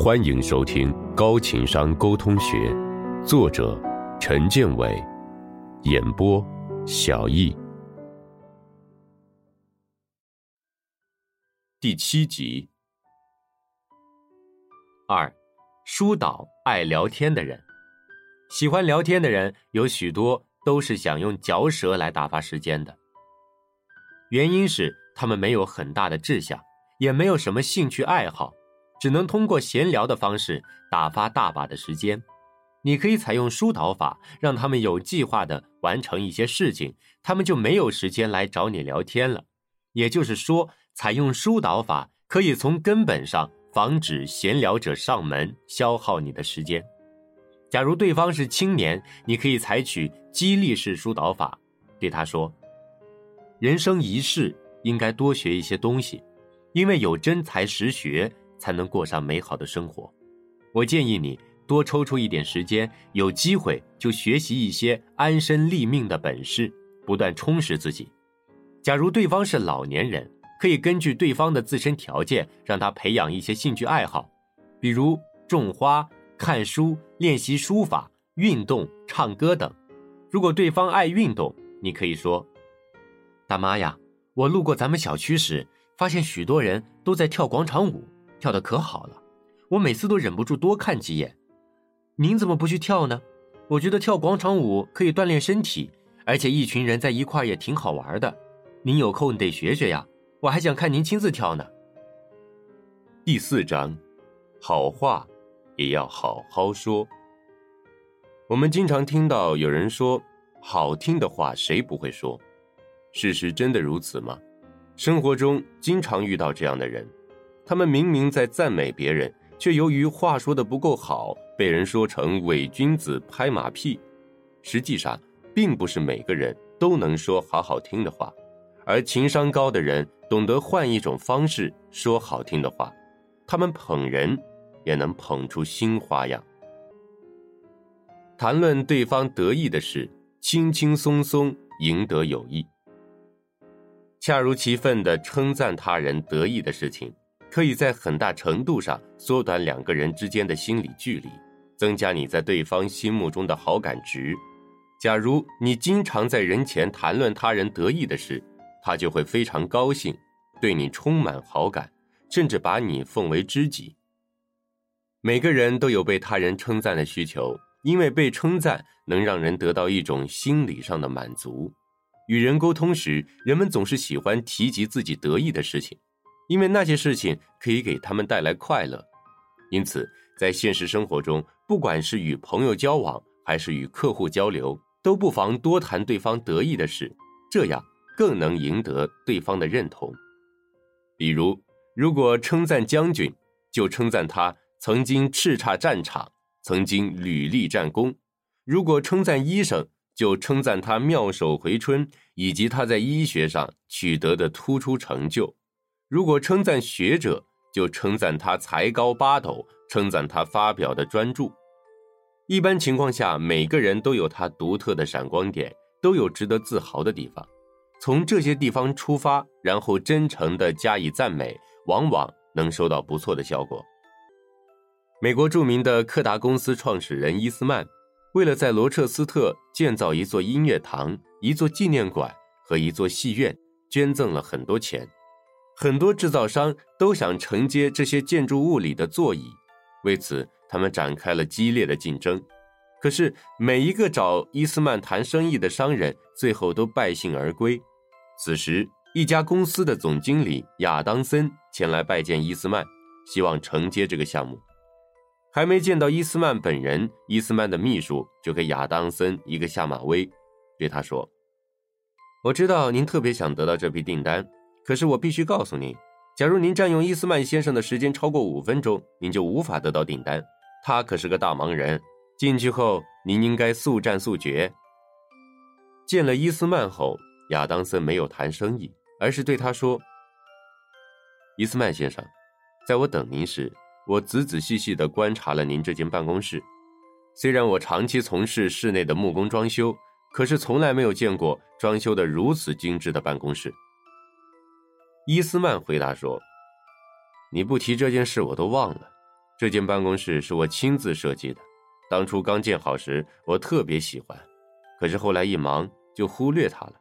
欢迎收听《高情商沟通学》，作者陈建伟，演播小易。第七集。二，疏导爱聊天的人。喜欢聊天的人有许多都是想用嚼舌来打发时间的，原因是他们没有很大的志向，也没有什么兴趣爱好。只能通过闲聊的方式打发大把的时间。你可以采用疏导法，让他们有计划的完成一些事情，他们就没有时间来找你聊天了。也就是说，采用疏导法可以从根本上防止闲聊者上门，消耗你的时间。假如对方是青年，你可以采取激励式疏导法，对他说：“人生一世，应该多学一些东西，因为有真才实学。”才能过上美好的生活。我建议你多抽出一点时间，有机会就学习一些安身立命的本事，不断充实自己。假如对方是老年人，可以根据对方的自身条件，让他培养一些兴趣爱好，比如种花、看书、练习书法、运动、唱歌等。如果对方爱运动，你可以说：“大妈呀，我路过咱们小区时，发现许多人都在跳广场舞。”跳的可好了，我每次都忍不住多看几眼。您怎么不去跳呢？我觉得跳广场舞可以锻炼身体，而且一群人在一块也挺好玩的。您有空得学学呀，我还想看您亲自跳呢。第四章，好话也要好好说。我们经常听到有人说，好听的话谁不会说？事实真的如此吗？生活中经常遇到这样的人。他们明明在赞美别人，却由于话说的不够好，被人说成伪君子拍马屁。实际上，并不是每个人都能说好好听的话，而情商高的人懂得换一种方式说好听的话，他们捧人也能捧出新花样。谈论对方得意的事，轻轻松松赢得友谊。恰如其分的称赞他人得意的事情。可以在很大程度上缩短两个人之间的心理距离，增加你在对方心目中的好感值。假如你经常在人前谈论他人得意的事，他就会非常高兴，对你充满好感，甚至把你奉为知己。每个人都有被他人称赞的需求，因为被称赞能让人得到一种心理上的满足。与人沟通时，人们总是喜欢提及自己得意的事情。因为那些事情可以给他们带来快乐，因此在现实生活中，不管是与朋友交往还是与客户交流，都不妨多谈对方得意的事，这样更能赢得对方的认同。比如，如果称赞将军，就称赞他曾经叱咤战场，曾经屡立战功；如果称赞医生，就称赞他妙手回春，以及他在医学上取得的突出成就。如果称赞学者，就称赞他才高八斗，称赞他发表的专著。一般情况下，每个人都有他独特的闪光点，都有值得自豪的地方。从这些地方出发，然后真诚的加以赞美，往往能收到不错的效果。美国著名的柯达公司创始人伊斯曼，为了在罗彻斯特建造一座音乐堂、一座纪念馆和一座戏院，捐赠了很多钱。很多制造商都想承接这些建筑物里的座椅，为此他们展开了激烈的竞争。可是每一个找伊斯曼谈生意的商人，最后都败兴而归。此时，一家公司的总经理亚当森前来拜见伊斯曼，希望承接这个项目。还没见到伊斯曼本人，伊斯曼的秘书就给亚当森一个下马威，对他说：“我知道您特别想得到这批订单。”可是我必须告诉您，假如您占用伊斯曼先生的时间超过五分钟，您就无法得到订单。他可是个大忙人，进去后您应该速战速决。见了伊斯曼后，亚当森没有谈生意，而是对他说：“伊斯曼先生，在我等您时，我仔仔细细地观察了您这间办公室。虽然我长期从事室内的木工装修，可是从来没有见过装修的如此精致的办公室。”伊斯曼回答说：“你不提这件事，我都忘了。这间办公室是我亲自设计的，当初刚建好时我特别喜欢，可是后来一忙就忽略它了。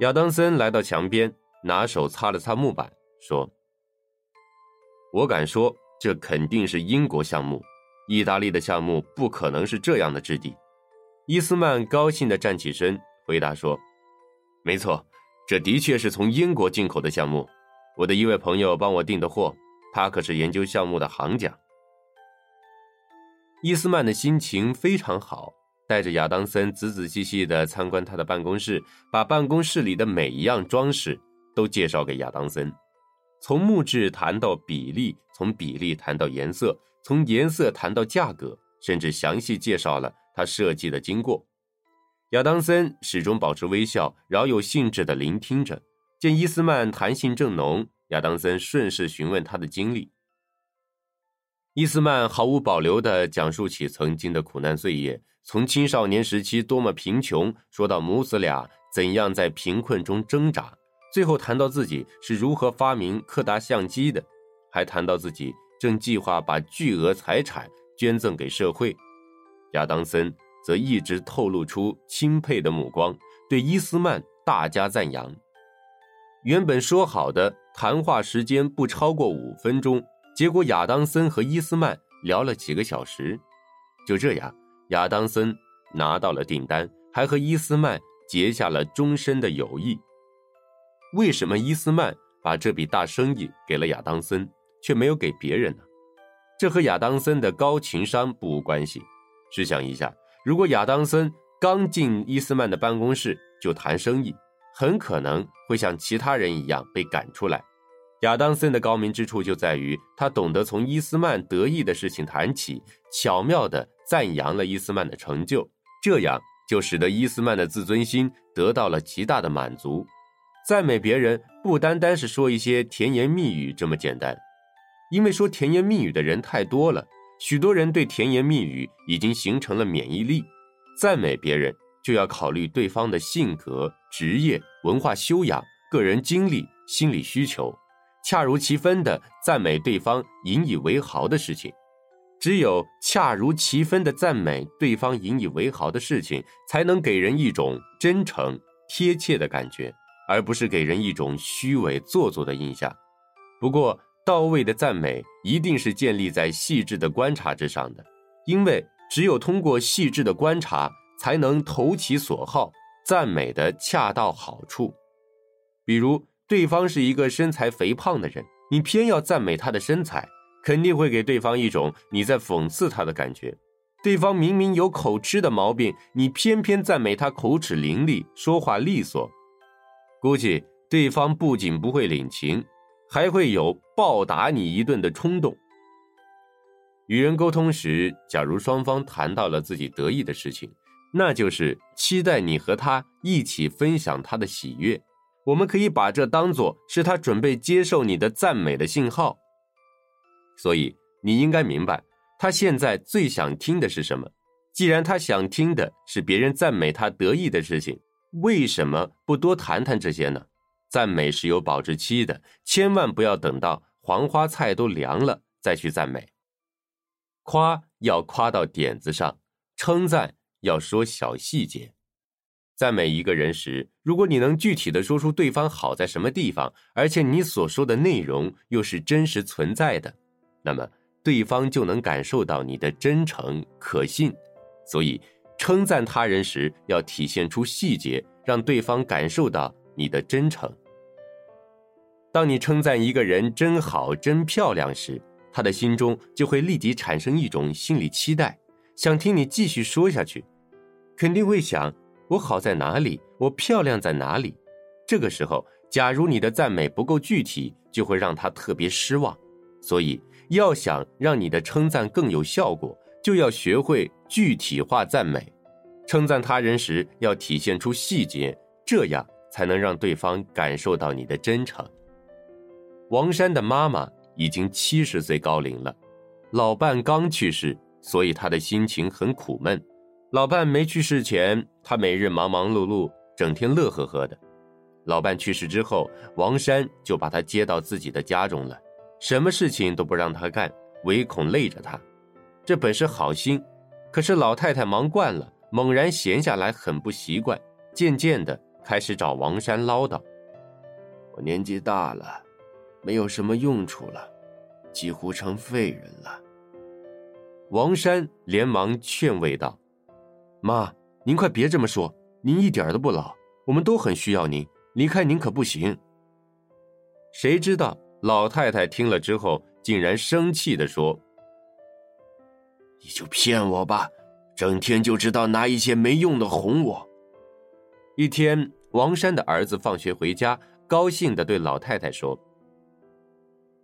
亚当森来到墙边，拿手擦了擦木板，说：“我敢说，这肯定是英国项目，意大利的项目不可能是这样的质地。”伊斯曼高兴地站起身，回答说：“没错，这的确是从英国进口的项目。我的一位朋友帮我订的货，他可是研究项目的行家。”伊斯曼的心情非常好，带着亚当森仔仔细细的参观他的办公室，把办公室里的每一样装饰都介绍给亚当森，从木质谈到比例，从比例谈到颜色，从颜色谈到价格，甚至详细介绍了。他设计的经过，亚当森始终保持微笑，饶有兴致的聆听着。见伊斯曼谈性正浓，亚当森顺势询问他的经历。伊斯曼毫无保留的讲述起曾经的苦难岁月，从青少年时期多么贫穷，说到母子俩怎样在贫困中挣扎，最后谈到自己是如何发明柯达相机的，还谈到自己正计划把巨额财产捐赠给社会。亚当森则一直透露出钦佩的目光，对伊斯曼大加赞扬。原本说好的谈话时间不超过五分钟，结果亚当森和伊斯曼聊了几个小时。就这样，亚当森拿到了订单，还和伊斯曼结下了终身的友谊。为什么伊斯曼把这笔大生意给了亚当森，却没有给别人呢？这和亚当森的高情商不无关系。试想一下，如果亚当森刚进伊斯曼的办公室就谈生意，很可能会像其他人一样被赶出来。亚当森的高明之处就在于，他懂得从伊斯曼得意的事情谈起，巧妙地赞扬了伊斯曼的成就，这样就使得伊斯曼的自尊心得到了极大的满足。赞美别人不单单是说一些甜言蜜语这么简单，因为说甜言蜜语的人太多了。许多人对甜言蜜语已经形成了免疫力，赞美别人就要考虑对方的性格、职业、文化修养、个人经历、心理需求，恰如其分的赞美对方引以为豪的事情。只有恰如其分的赞美对方引以为豪的事情，才能给人一种真诚、贴切的感觉，而不是给人一种虚伪、做作的印象。不过，到位的赞美一定是建立在细致的观察之上的，因为只有通过细致的观察，才能投其所好，赞美的恰到好处。比如，对方是一个身材肥胖的人，你偏要赞美他的身材，肯定会给对方一种你在讽刺他的感觉。对方明明有口吃的毛病，你偏偏赞美他口齿伶俐，说话利索，估计对方不仅不会领情。还会有暴打你一顿的冲动。与人沟通时，假如双方谈到了自己得意的事情，那就是期待你和他一起分享他的喜悦。我们可以把这当做是他准备接受你的赞美的信号。所以你应该明白，他现在最想听的是什么。既然他想听的是别人赞美他得意的事情，为什么不多谈谈这些呢？赞美是有保质期的，千万不要等到黄花菜都凉了再去赞美。夸要夸到点子上，称赞要说小细节。赞美一个人时，如果你能具体的说出对方好在什么地方，而且你所说的内容又是真实存在的，那么对方就能感受到你的真诚可信。所以，称赞他人时要体现出细节，让对方感受到你的真诚。当你称赞一个人真好、真漂亮时，他的心中就会立即产生一种心理期待，想听你继续说下去，肯定会想：我好在哪里？我漂亮在哪里？这个时候，假如你的赞美不够具体，就会让他特别失望。所以，要想让你的称赞更有效果，就要学会具体化赞美。称赞他人时要体现出细节，这样才能让对方感受到你的真诚。王山的妈妈已经七十岁高龄了，老伴刚去世，所以他的心情很苦闷。老伴没去世前，他每日忙忙碌碌，整天乐呵呵的。老伴去世之后，王山就把他接到自己的家中了，什么事情都不让他干，唯恐累着他。这本是好心，可是老太太忙惯了，猛然闲下来很不习惯，渐渐的开始找王山唠叨：“我年纪大了，没有什么用处了，几乎成废人了。”王山连忙劝慰道：“妈，您快别这么说，您一点都不老，我们都很需要您，离开您可不行。”谁知道老太太听了之后，竟然生气的说。你就骗我吧，整天就知道拿一些没用的哄我。一天，王山的儿子放学回家，高兴的对老太太说：“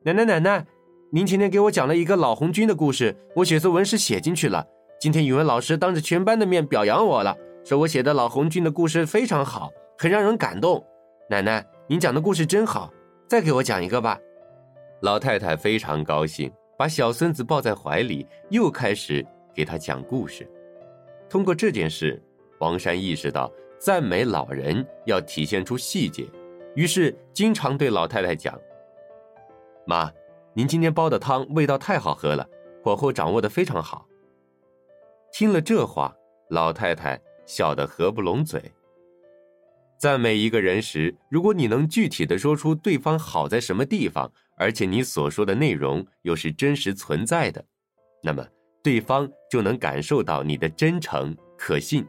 奶奶，奶奶，您前天给我讲了一个老红军的故事，我写作文时写进去了。今天语文老师当着全班的面表扬我了，说我写的老红军的故事非常好，很让人感动。奶奶，您讲的故事真好，再给我讲一个吧。”老太太非常高兴。把小孙子抱在怀里，又开始给他讲故事。通过这件事，王山意识到赞美老人要体现出细节，于是经常对老太太讲：“妈，您今天煲的汤味道太好喝了，火候掌握的非常好。”听了这话，老太太笑得合不拢嘴。赞美一个人时，如果你能具体的说出对方好在什么地方，而且你所说的内容又是真实存在的，那么对方就能感受到你的真诚可信。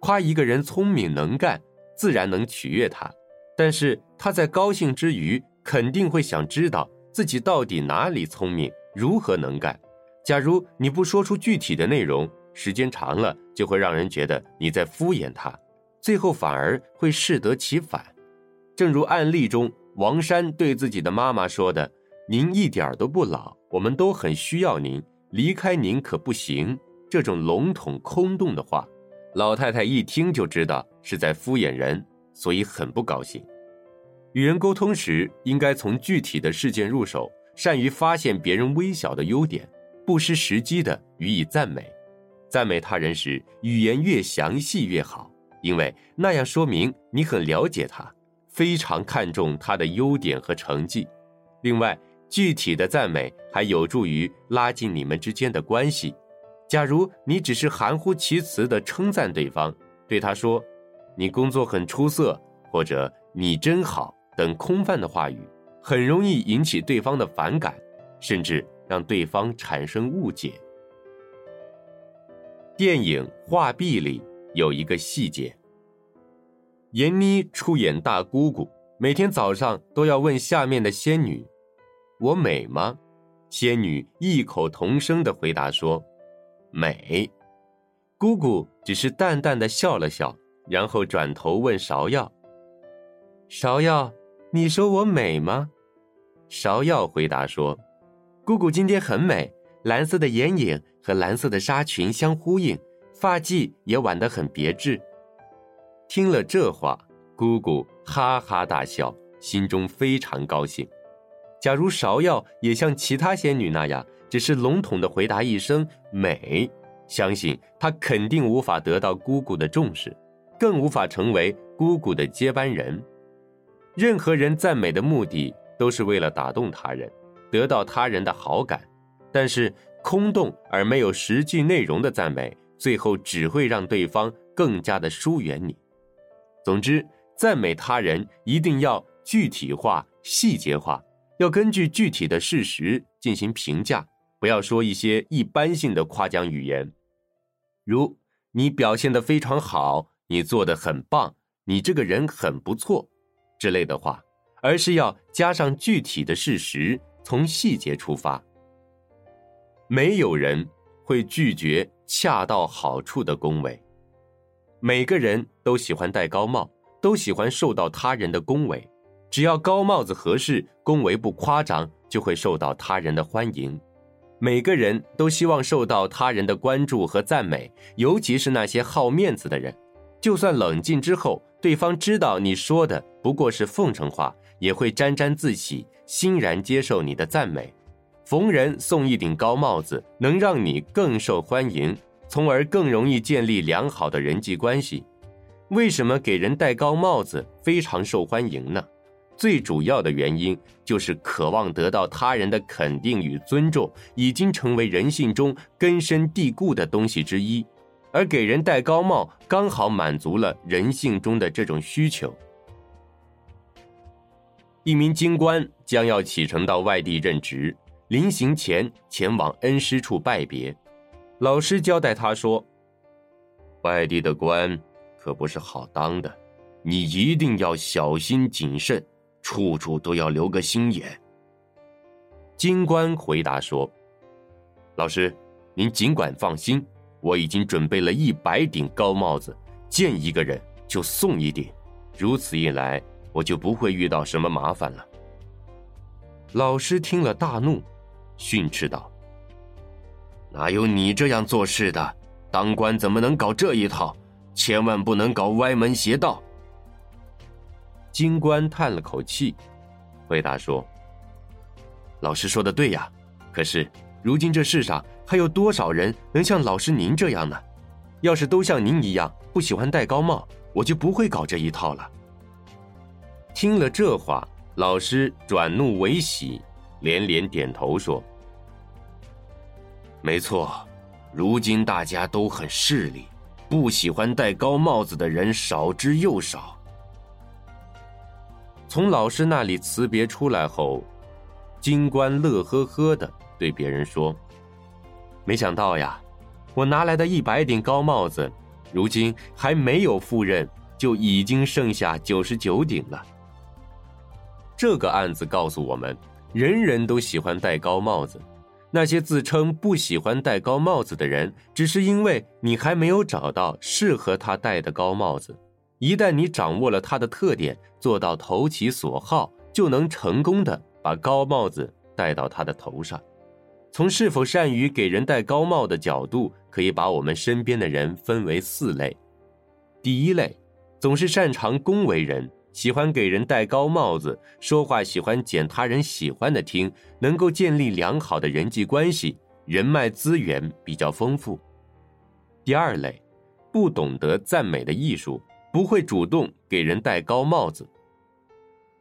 夸一个人聪明能干，自然能取悦他，但是他在高兴之余，肯定会想知道自己到底哪里聪明，如何能干。假如你不说出具体的内容，时间长了就会让人觉得你在敷衍他，最后反而会适得其反。正如案例中。王山对自己的妈妈说的：“您一点都不老，我们都很需要您，离开您可不行。”这种笼统空洞的话，老太太一听就知道是在敷衍人，所以很不高兴。与人沟通时，应该从具体的事件入手，善于发现别人微小的优点，不失时机的予以赞美。赞美他人时，语言越详细越好，因为那样说明你很了解他。非常看重他的优点和成绩，另外，具体的赞美还有助于拉近你们之间的关系。假如你只是含糊其辞的称赞对方，对他说“你工作很出色”或者“你真好”等空泛的话语，很容易引起对方的反感，甚至让对方产生误解。电影《画壁》里有一个细节。闫妮出演大姑姑，每天早上都要问下面的仙女：“我美吗？”仙女异口同声的回答说：“美。”姑姑只是淡淡的笑了笑，然后转头问芍药：“芍药，你说我美吗？”芍药回答说：“姑姑今天很美，蓝色的眼影和蓝色的纱裙相呼应，发髻也挽得很别致。”听了这话，姑姑哈哈大笑，心中非常高兴。假如芍药也像其他仙女那样，只是笼统的回答一声“美”，相信她肯定无法得到姑姑的重视，更无法成为姑姑的接班人。任何人赞美的目的都是为了打动他人，得到他人的好感，但是空洞而没有实际内容的赞美，最后只会让对方更加的疏远你。总之，赞美他人一定要具体化、细节化，要根据具体的事实进行评价，不要说一些一般性的夸奖语言，如“你表现的非常好”“你做的很棒”“你这个人很不错”之类的话，而是要加上具体的事实，从细节出发。没有人会拒绝恰到好处的恭维。每个人都喜欢戴高帽，都喜欢受到他人的恭维。只要高帽子合适，恭维不夸张，就会受到他人的欢迎。每个人都希望受到他人的关注和赞美，尤其是那些好面子的人。就算冷静之后，对方知道你说的不过是奉承话，也会沾沾自喜，欣然接受你的赞美。逢人送一顶高帽子，能让你更受欢迎。从而更容易建立良好的人际关系。为什么给人戴高帽子非常受欢迎呢？最主要的原因就是渴望得到他人的肯定与尊重，已经成为人性中根深蒂固的东西之一。而给人戴高帽，刚好满足了人性中的这种需求。一名京官将要启程到外地任职，临行前前往恩师处拜别。老师交代他说：“外地的官可不是好当的，你一定要小心谨慎，处处都要留个心眼。”京官回答说：“老师，您尽管放心。”我已经准备了一百顶高帽子，见一个人就送一顶，如此一来，我就不会遇到什么麻烦了。老师听了大怒，训斥道：“哪有你这样做事的？当官怎么能搞这一套？千万不能搞歪门邪道。”金官叹了口气，回答说：“老师说的对呀，可是……”如今这世上还有多少人能像老师您这样呢？要是都像您一样不喜欢戴高帽，我就不会搞这一套了。听了这话，老师转怒为喜，连连点头说：“没错，如今大家都很势利，不喜欢戴高帽子的人少之又少。”从老师那里辞别出来后，金官乐呵呵的。对别人说：“没想到呀，我拿来的一百顶高帽子，如今还没有赴任，就已经剩下九十九顶了。”这个案子告诉我们，人人都喜欢戴高帽子，那些自称不喜欢戴高帽子的人，只是因为你还没有找到适合他戴的高帽子。一旦你掌握了它的特点，做到投其所好，就能成功的把高帽子戴到他的头上。从是否善于给人戴高帽的角度，可以把我们身边的人分为四类。第一类，总是擅长恭维人，喜欢给人戴高帽子，说话喜欢捡他人喜欢的听，能够建立良好的人际关系，人脉资源比较丰富。第二类，不懂得赞美的艺术，不会主动给人戴高帽子。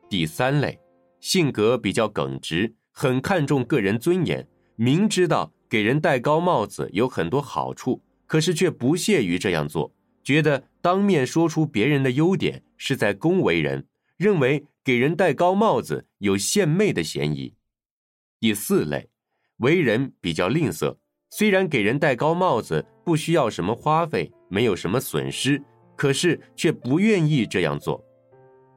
第三类，性格比较耿直，很看重个人尊严。明知道给人戴高帽子有很多好处，可是却不屑于这样做，觉得当面说出别人的优点是在恭维人，认为给人戴高帽子有献媚的嫌疑。第四类，为人比较吝啬，虽然给人戴高帽子不需要什么花费，没有什么损失，可是却不愿意这样做。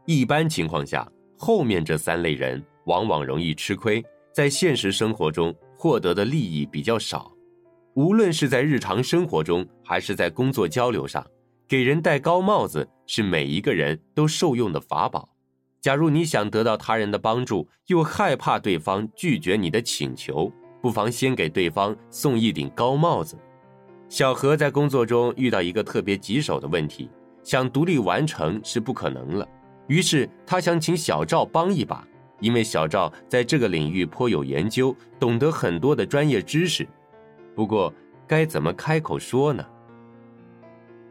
一般情况下，后面这三类人往往容易吃亏，在现实生活中。获得的利益比较少，无论是在日常生活中还是在工作交流上，给人戴高帽子是每一个人都受用的法宝。假如你想得到他人的帮助，又害怕对方拒绝你的请求，不妨先给对方送一顶高帽子。小何在工作中遇到一个特别棘手的问题，想独立完成是不可能了，于是他想请小赵帮一把。因为小赵在这个领域颇有研究，懂得很多的专业知识，不过该怎么开口说呢？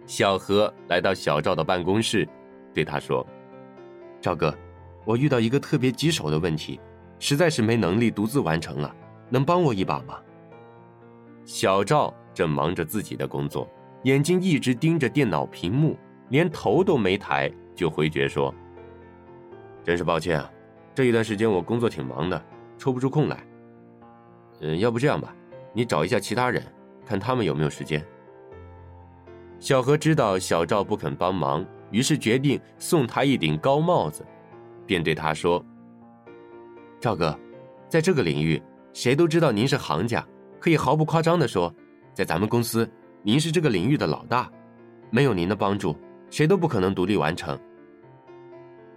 小何来到小赵的办公室，对他说：“赵哥，我遇到一个特别棘手的问题，实在是没能力独自完成了，能帮我一把吗？”小赵正忙着自己的工作，眼睛一直盯着电脑屏幕，连头都没抬，就回绝说：“真是抱歉啊。”这一段时间我工作挺忙的，抽不出空来。嗯，要不这样吧，你找一下其他人，看他们有没有时间。小何知道小赵不肯帮忙，于是决定送他一顶高帽子，便对他说：“赵哥，在这个领域，谁都知道您是行家，可以毫不夸张的说，在咱们公司，您是这个领域的老大，没有您的帮助，谁都不可能独立完成。”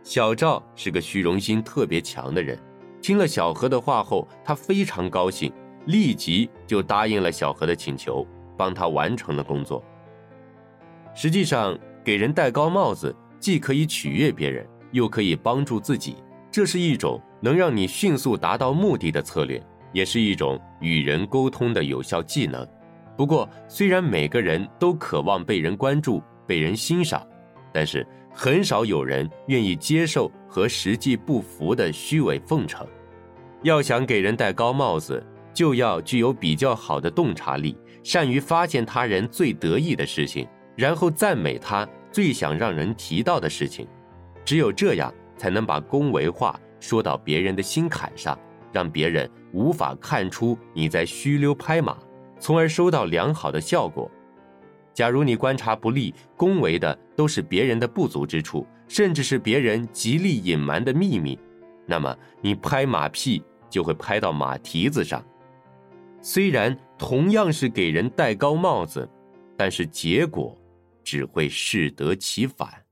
小赵是个虚荣心特别强的人，听了小何的话后，他非常高兴，立即就答应了小何的请求，帮他完成了工作。实际上，给人戴高帽子，既可以取悦别人，又可以帮助自己，这是一种能让你迅速达到目的的策略，也是一种与人沟通的有效技能。不过，虽然每个人都渴望被人关注、被人欣赏，但是。很少有人愿意接受和实际不符的虚伪奉承。要想给人戴高帽子，就要具有比较好的洞察力，善于发现他人最得意的事情，然后赞美他最想让人提到的事情。只有这样，才能把恭维话说到别人的心坎上，让别人无法看出你在虚溜拍马，从而收到良好的效果。假如你观察不力，恭维的都是别人的不足之处，甚至是别人极力隐瞒的秘密，那么你拍马屁就会拍到马蹄子上。虽然同样是给人戴高帽子，但是结果只会适得其反。